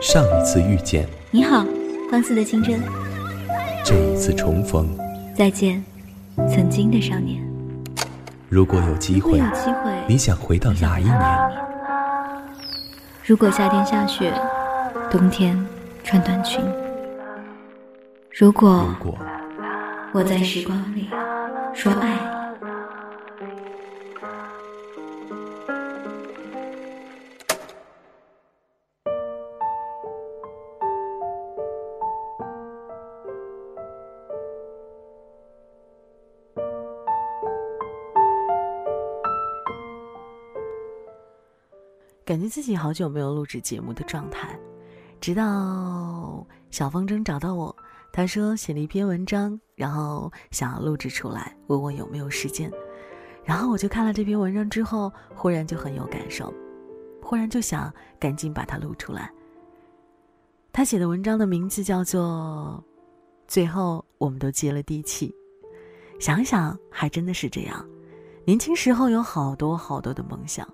上一次遇见，你好，放肆的青春。这一次重逢，再见，曾经的少年。如果有机会，有机会，你想回到哪一年？如果夏天下雪，冬天穿短裙。如果，如果我在时光里说爱。感觉自己好久没有录制节目的状态，直到小风筝找到我，他说写了一篇文章，然后想要录制出来，问我有没有时间。然后我就看了这篇文章之后，忽然就很有感受，忽然就想赶紧把它录出来。他写的文章的名字叫做《最后我们都接了地气》，想想还真的是这样，年轻时候有好多好多的梦想，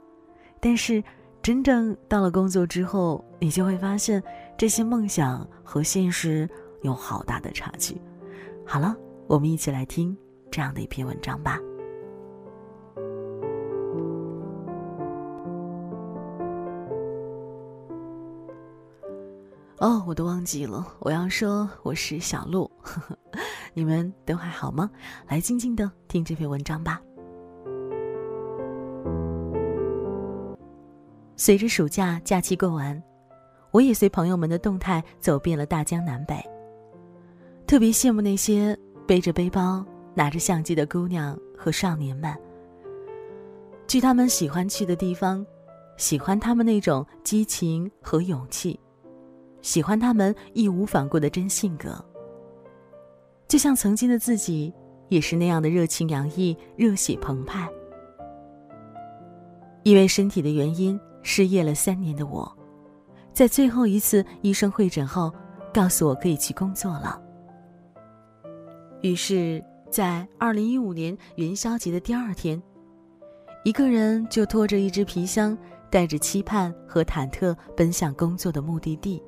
但是。真正到了工作之后，你就会发现这些梦想和现实有好大的差距。好了，我们一起来听这样的一篇文章吧。哦，我都忘记了，我要说我是小鹿，你们都还好吗？来，静静的听这篇文章吧。随着暑假假期过完，我也随朋友们的动态走遍了大江南北。特别羡慕那些背着背包、拿着相机的姑娘和少年们。去他们喜欢去的地方，喜欢他们那种激情和勇气，喜欢他们义无反顾的真性格。就像曾经的自己，也是那样的热情洋溢、热血澎湃。因为身体的原因。失业了三年的我，在最后一次医生会诊后，告诉我可以去工作了。于是，在二零一五年元宵节的第二天，一个人就拖着一只皮箱，带着期盼和忐忑奔向工作的目的地。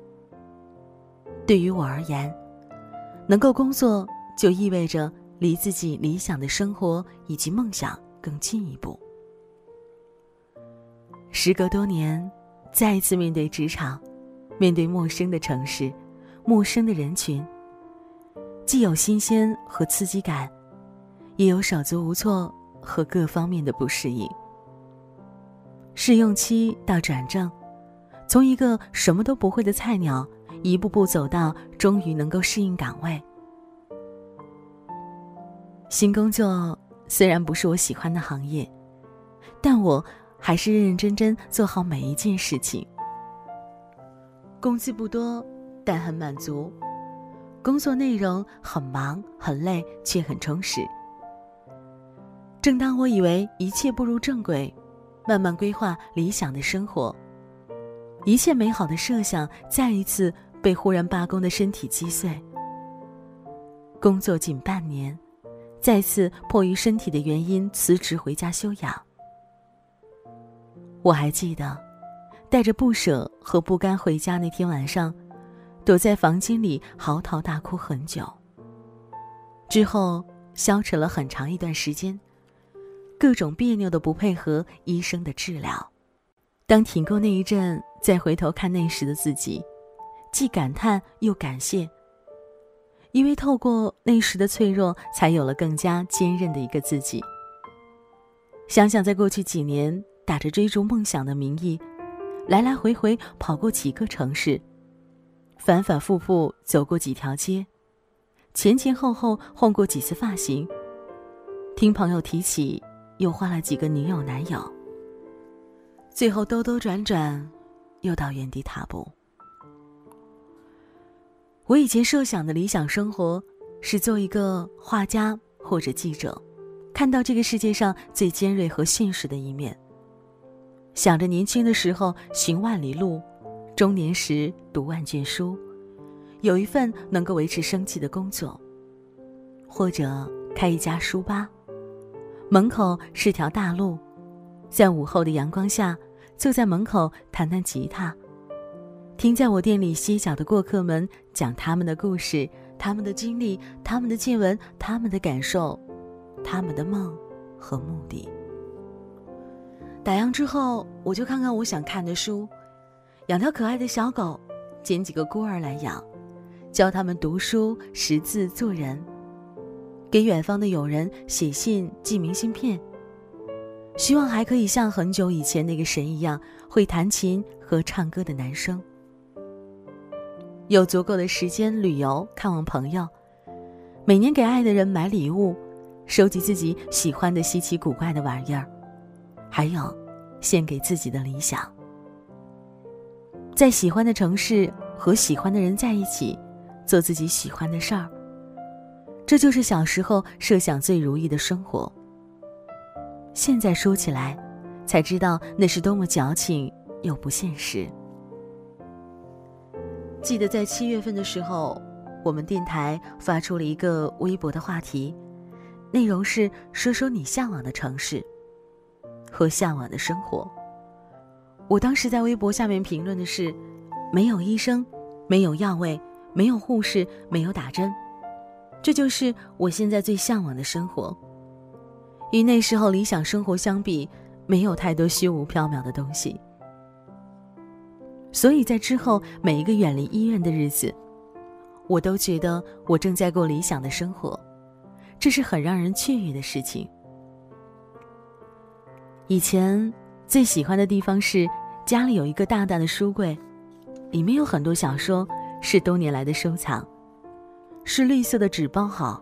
对于我而言，能够工作就意味着离自己理想的生活以及梦想更进一步。时隔多年，再一次面对职场，面对陌生的城市，陌生的人群，既有新鲜和刺激感，也有手足无措和各方面的不适应。试用期到转正，从一个什么都不会的菜鸟，一步步走到终于能够适应岗位。新工作虽然不是我喜欢的行业，但我。还是认认真真做好每一件事情。工资不多，但很满足；工作内容很忙很累，却很充实。正当我以为一切步入正轨，慢慢规划理想的生活，一切美好的设想再一次被忽然罢工的身体击碎。工作近半年，再次迫于身体的原因辞职回家休养。我还记得，带着不舍和不甘回家那天晚上，躲在房间里嚎啕大哭很久。之后消沉了很长一段时间，各种别扭的不配合医生的治疗。当挺过那一阵，再回头看那时的自己，既感叹又感谢，因为透过那时的脆弱，才有了更加坚韧的一个自己。想想在过去几年。打着追逐梦想的名义，来来回回跑过几个城市，反反复复走过几条街，前前后后换过几次发型。听朋友提起，又换了几个女友男友。最后兜兜转转，又到原地踏步。我以前设想的理想生活，是做一个画家或者记者，看到这个世界上最尖锐和现实的一面。想着年轻的时候行万里路，中年时读万卷书，有一份能够维持生计的工作，或者开一家书吧，门口是条大路，在午后的阳光下，坐在门口弹弹吉他，听在我店里歇脚的过客们讲他们的故事、他们的经历、他们的见闻、他们的感受、他们的梦和目的。打烊之后，我就看看我想看的书，养条可爱的小狗，捡几个孤儿来养，教他们读书、识字、做人，给远方的友人写信、寄明信片。希望还可以像很久以前那个神一样会弹琴和唱歌的男生，有足够的时间旅游、看望朋友，每年给爱的人买礼物，收集自己喜欢的稀奇古怪的玩意儿。还有，献给自己的理想，在喜欢的城市和喜欢的人在一起，做自己喜欢的事儿。这就是小时候设想最如意的生活。现在说起来，才知道那是多么矫情又不现实。记得在七月份的时候，我们电台发出了一个微博的话题，内容是说说你向往的城市。和向往的生活。我当时在微博下面评论的是：没有医生，没有药味，没有护士，没有打针，这就是我现在最向往的生活。与那时候理想生活相比，没有太多虚无缥缈的东西。所以在之后每一个远离医院的日子，我都觉得我正在过理想的生活，这是很让人雀跃的事情。以前最喜欢的地方是家里有一个大大的书柜，里面有很多小说，是多年来的收藏，是绿色的纸包好，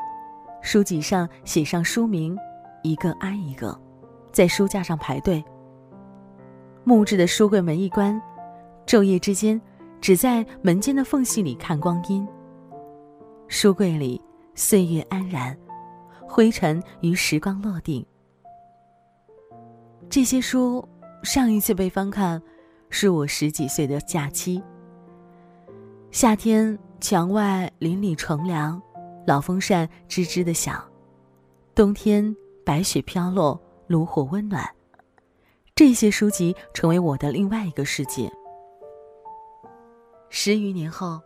书籍上写上书名，一个挨一个，在书架上排队。木质的书柜门一关，昼夜之间，只在门间的缝隙里看光阴。书柜里岁月安然，灰尘与时光落定。这些书上一次被翻看，是我十几岁的假期。夏天墙外林里乘凉，老风扇吱吱的响；冬天白雪飘落，炉火温暖。这些书籍成为我的另外一个世界。十余年后，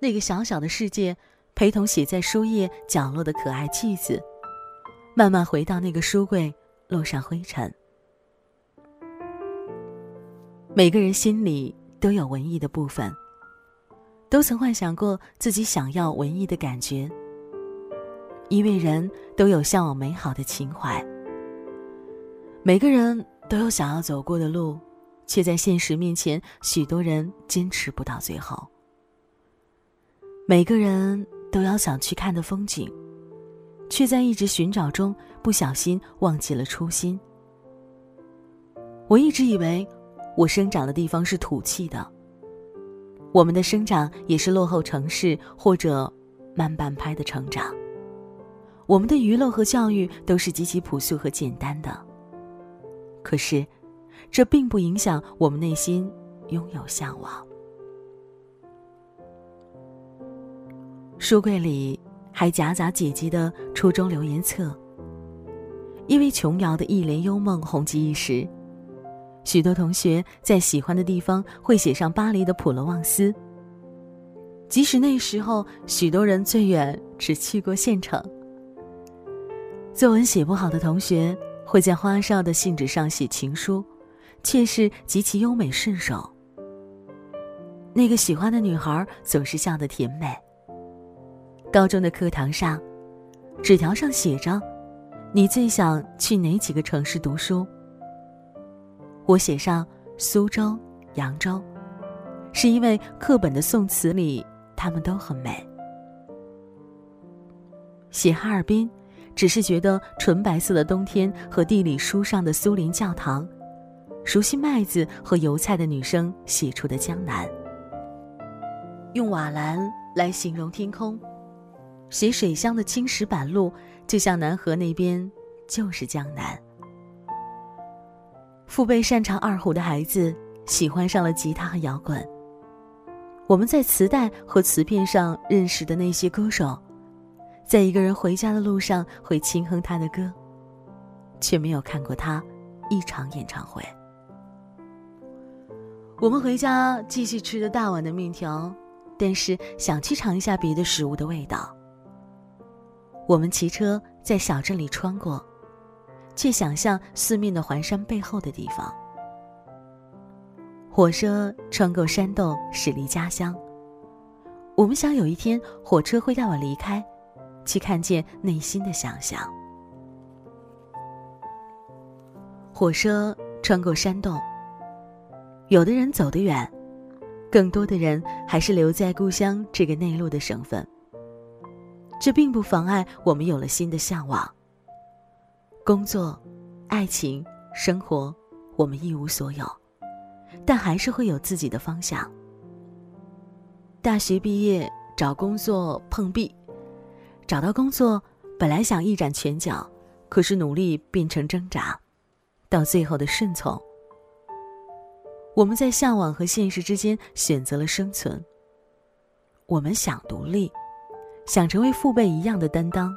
那个小小的世界，陪同写在书页角落的可爱句子，慢慢回到那个书柜，落上灰尘。每个人心里都有文艺的部分，都曾幻想过自己想要文艺的感觉。因为人都有向往美好的情怀，每个人都有想要走过的路，却在现实面前，许多人坚持不到最后。每个人都有想去看的风景，却在一直寻找中不小心忘记了初心。我一直以为。我生长的地方是土气的，我们的生长也是落后城市或者慢半拍的成长。我们的娱乐和教育都是极其朴素和简单的。可是，这并不影响我们内心拥有向往。书柜里还夹杂姐姐的初中留言册，因为琼瑶的一帘幽梦红极一时。许多同学在喜欢的地方会写上巴黎的普罗旺斯。即使那时候许多人最远只去过县城。作文写不好的同学会在花哨的信纸上写情书，却是极其优美顺手。那个喜欢的女孩总是笑得甜美。高中的课堂上，纸条上写着：“你最想去哪几个城市读书？”我写上苏州、扬州，是因为课本的宋词里他们都很美。写哈尔滨，只是觉得纯白色的冬天和地理书上的苏林教堂，熟悉麦子和油菜的女生写出的江南。用瓦蓝来形容天空，写水乡的青石板路，就像南河那边就是江南。父辈擅长二胡的孩子喜欢上了吉他和摇滚。我们在磁带和磁片上认识的那些歌手，在一个人回家的路上会轻哼他的歌，却没有看过他一场演唱会。我们回家继续吃着大碗的面条，但是想去尝一下别的食物的味道。我们骑车在小镇里穿过，去想象四面的环山背后的地方。火车穿过山洞，驶离家乡。我们想有一天火车会带我离开，去看见内心的想象。火车穿过山洞，有的人走得远，更多的人还是留在故乡这个内陆的省份。这并不妨碍我们有了新的向往。工作、爱情、生活，我们一无所有，但还是会有自己的方向。大学毕业找工作碰壁，找到工作本来想一展拳脚，可是努力变成挣扎，到最后的顺从。我们在向往和现实之间选择了生存。我们想独立。想成为父辈一样的担当，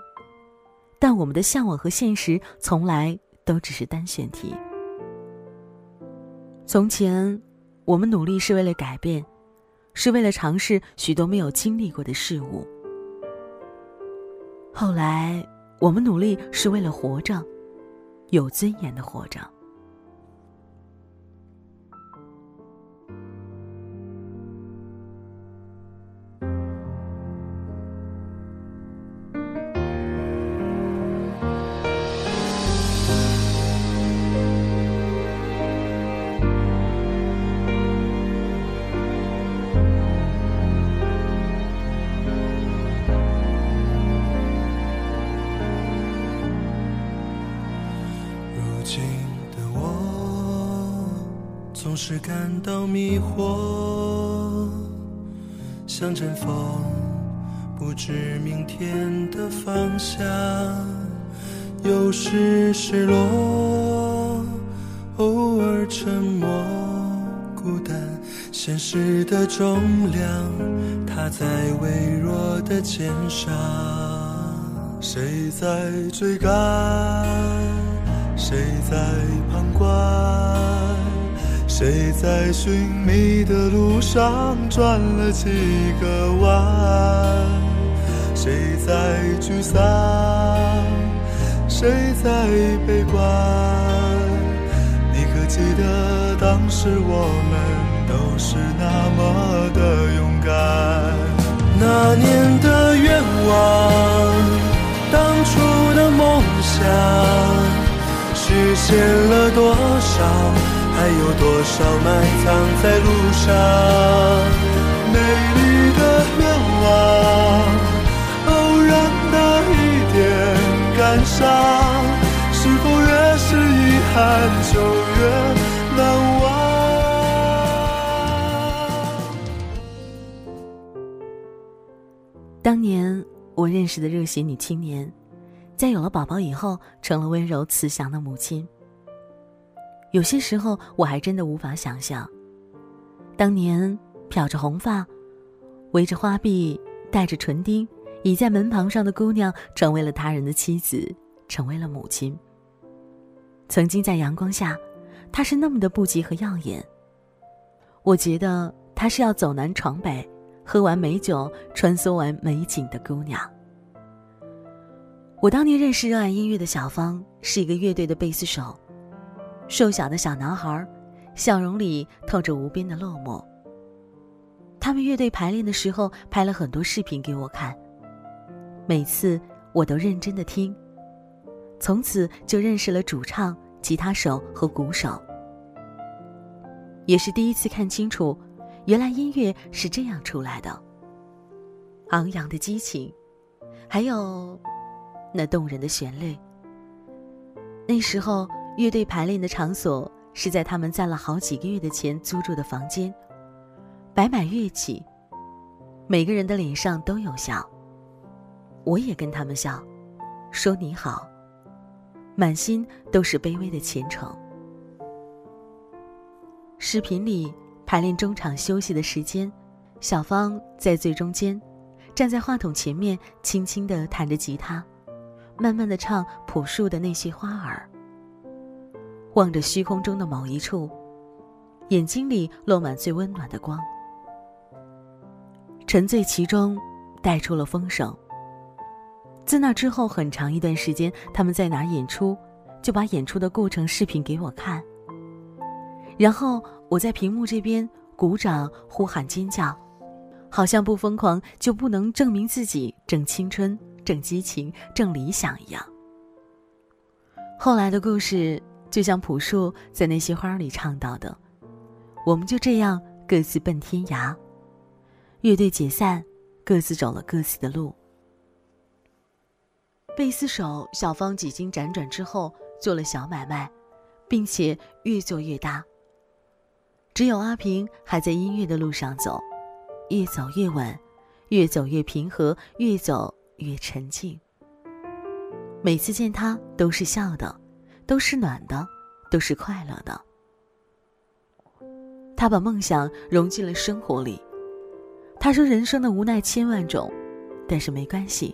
但我们的向往和现实从来都只是单选题。从前，我们努力是为了改变，是为了尝试许多没有经历过的事物。后来，我们努力是为了活着，有尊严的活着。总是感到迷惑，像阵风，不知明天的方向。有时失落，偶尔沉默，孤单。现实的重量，它在微弱的肩上。谁在追赶？谁在旁观？谁在寻觅的路上转了几个弯？谁在沮丧？谁在悲观？你可记得当时我们都是那么的勇敢？那年的愿望，当初的梦想，实现了多少？还有多少埋藏在路上？美丽的愿望，偶然的一点感伤，是否越是遗憾就越难忘？当年我认识的热血女青年，在有了宝宝以后，成了温柔慈祥的母亲。有些时候，我还真的无法想象，当年漂着红发、围着花臂、戴着唇钉、倚在门旁上的姑娘，成为了他人的妻子，成为了母亲。曾经在阳光下，她是那么的不羁和耀眼。我觉得她是要走南闯北，喝完美酒，穿梭完美景的姑娘。我当年认识热爱音乐的小芳，是一个乐队的贝斯手。瘦小的小男孩，笑容里透着无边的落寞。他们乐队排练的时候，拍了很多视频给我看。每次我都认真的听，从此就认识了主唱、吉他手和鼓手。也是第一次看清楚，原来音乐是这样出来的。昂扬的激情，还有那动人的旋律。那时候。乐队排练的场所是在他们攒了好几个月的钱租住的房间，摆满乐器，每个人的脸上都有笑。我也跟他们笑，说你好，满心都是卑微的虔诚。视频里排练中场休息的时间，小芳在最中间，站在话筒前面，轻轻地弹着吉他，慢慢地唱朴树的那些花儿。望着虚空中的某一处，眼睛里落满最温暖的光。沉醉其中，带出了风声。自那之后很长一段时间，他们在哪演出，就把演出的过程视频给我看。然后我在屏幕这边鼓掌、呼喊、尖叫，好像不疯狂就不能证明自己正青春、正激情、正理想一样。后来的故事就像朴树在那些花里唱到的：“我们就这样各自奔天涯。”乐队解散，各自走了各自的路。贝斯手小芳几经辗转之后做了小买卖，并且越做越大。只有阿平还在音乐的路上走，越走越稳，越走越平和，越走越沉静。每次见他都是笑的，都是暖的，都是快乐的。他把梦想融进了生活里。他说：“人生的无奈千万种，但是没关系，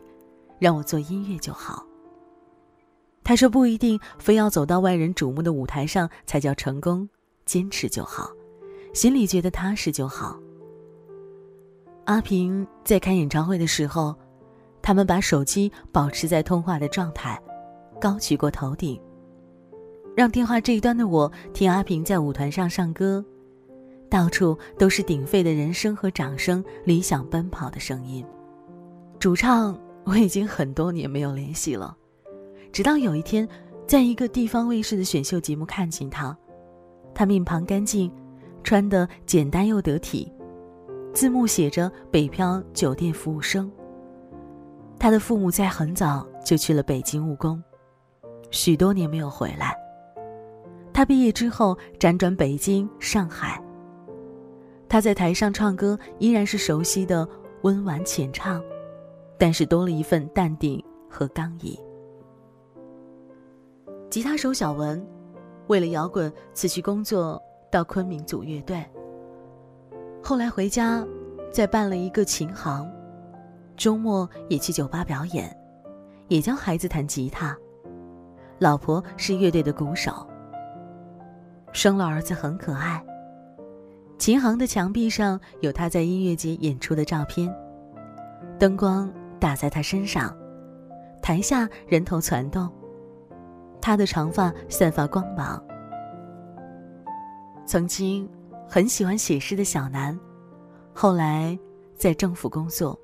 让我做音乐就好。”他说：“不一定非要走到万人瞩目的舞台上才叫成功，坚持就好。”心里觉得踏实就好。阿平在开演唱会的时候，他们把手机保持在通话的状态，高举过头顶，让电话这一端的我听阿平在舞台上唱歌，到处都是鼎沸的人声和掌声，理想奔跑的声音。主唱我已经很多年没有联系了，直到有一天，在一个地方卫视的选秀节目看见他，他面庞干净。穿的简单又得体，字幕写着“北漂酒店服务生”。他的父母在很早就去了北京务工，许多年没有回来。他毕业之后辗转北京、上海。他在台上唱歌依然是熟悉的温婉浅唱，但是多了一份淡定和刚毅。吉他手小文，为了摇滚辞去工作。到昆明组乐队，后来回家，再办了一个琴行，周末也去酒吧表演，也教孩子弹吉他。老婆是乐队的鼓手。生了儿子很可爱。琴行的墙壁上有他在音乐节演出的照片，灯光打在他身上，台下人头攒动，他的长发散发光芒。曾经很喜欢写诗的小南，后来在政府工作，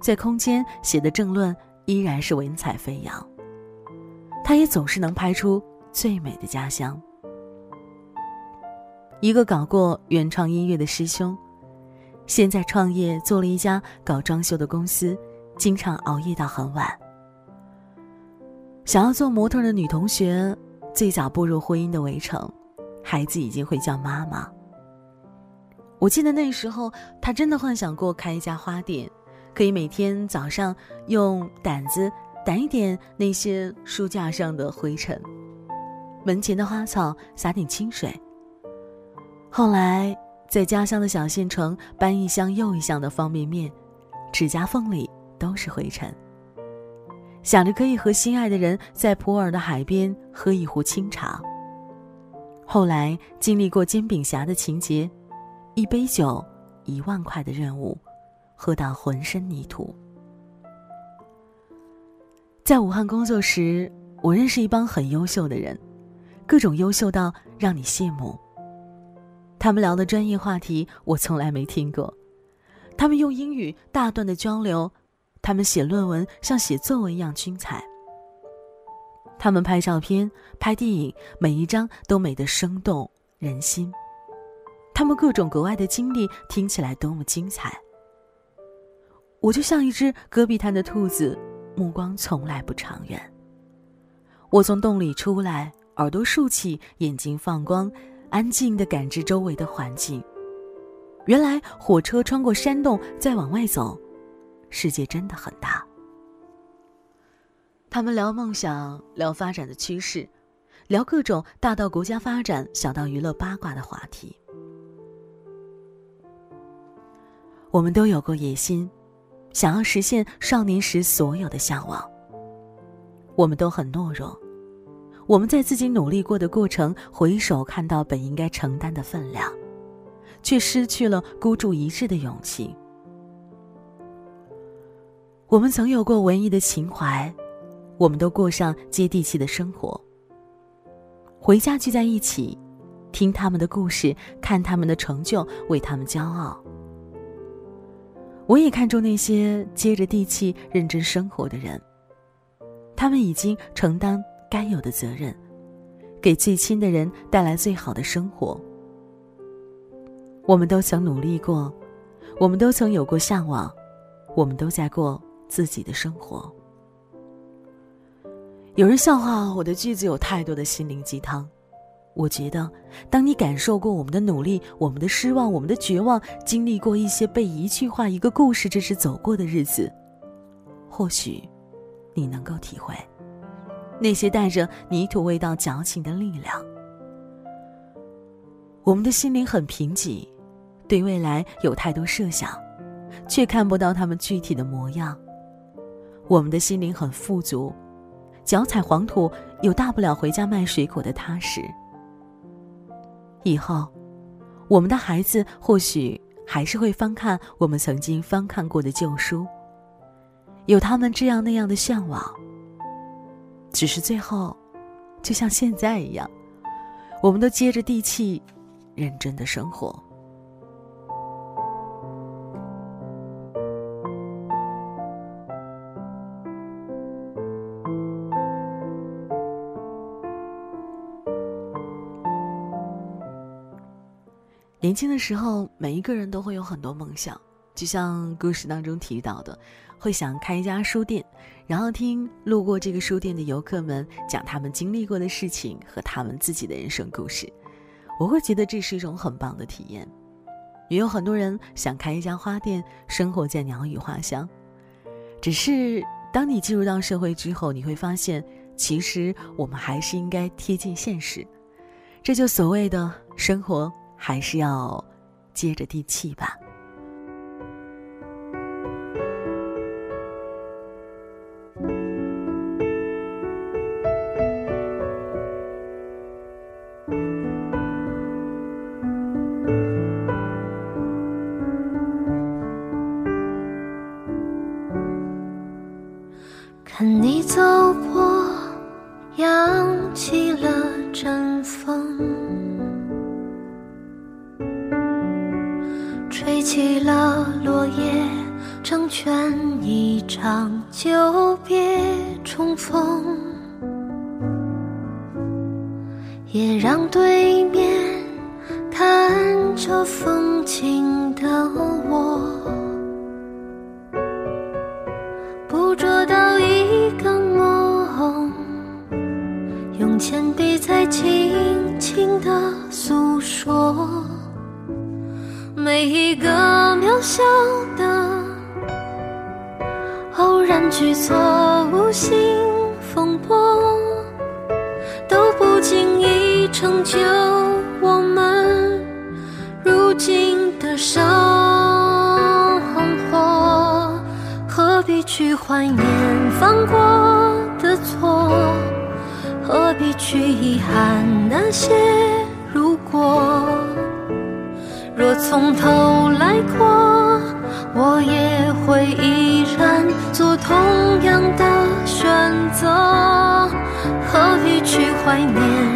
在空间写的政论依然是文采飞扬。他也总是能拍出最美的家乡。一个搞过原创音乐的师兄，现在创业做了一家搞装修的公司，经常熬夜到很晚。想要做模特的女同学，最早步入婚姻的围城。孩子已经会叫妈妈。我记得那时候，他真的幻想过开一家花店，可以每天早上用掸子掸一点那些书架上的灰尘，门前的花草洒点清水。后来在家乡的小县城搬一箱又一箱的方便面，指甲缝里都是灰尘。想着可以和心爱的人在普洱的海边喝一壶清茶。后来经历过煎饼侠的情节，一杯酒，一万块的任务，喝到浑身泥土。在武汉工作时，我认识一帮很优秀的人，各种优秀到让你羡慕。他们聊的专业话题我从来没听过，他们用英语大段的交流，他们写论文像写作文一样精彩。他们拍照片、拍电影，每一张都美得生动人心。他们各种格外的经历，听起来多么精彩！我就像一只戈壁滩的兔子，目光从来不长远。我从洞里出来，耳朵竖起，眼睛放光，安静地感知周围的环境。原来火车穿过山洞再往外走，世界真的很大。他们聊梦想，聊发展的趋势，聊各种大到国家发展、小到娱乐八卦的话题。我们都有过野心，想要实现少年时所有的向往。我们都很懦弱，我们在自己努力过的过程，回首看到本应该承担的分量，却失去了孤注一掷的勇气。我们曾有过文艺的情怀，我们都过上接地气的生活。回家聚在一起，听他们的故事，看他们的成就，为他们骄傲。我也看重那些接着地气、认真生活的人，他们已经承担该有的责任，给最亲的人带来最好的生活。我们都曾努力过，我们都曾有过向往，我们都在过。自己的生活。有人笑话我的句子有太多的心灵鸡汤，我觉得，当你感受过我们的努力、我们的失望、我们的绝望，经历过一些被一句话、一个故事只是走过的日子，或许，你能够体会，那些带着泥土味道矫情的力量。我们的心灵很贫瘠，对未来有太多设想，却看不到他们具体的模样。我们的心灵很富足，脚踩黄土，有大不了回家卖水果的踏实。以后，我们的孩子或许还是会翻看我们曾经翻看过的旧书，有他们这样那样的向往。只是最后，就像现在一样，我们都接着地气，认真的生活。年轻的时候，每一个人都会有很多梦想，就像故事当中提到的，会想开一家书店，然后听路过这个书店的游客们讲他们经历过的事情和他们自己的人生故事。我会觉得这是一种很棒的体验。也有很多人想开一家花店，生活在鸟语花香。只是当你进入到社会之后，你会发现，其实我们还是应该贴近现实。这就所谓的生活。还是要接着地气吧。对面看着风景的我，捕捉到一个梦，用铅笔在轻轻的诉说。每一个渺小的偶然举措，无心就我们如今的生活。何必去怀念犯过的错？何必去遗憾那些如果？若从头来过，我也会依然做同样的选择。何必去怀念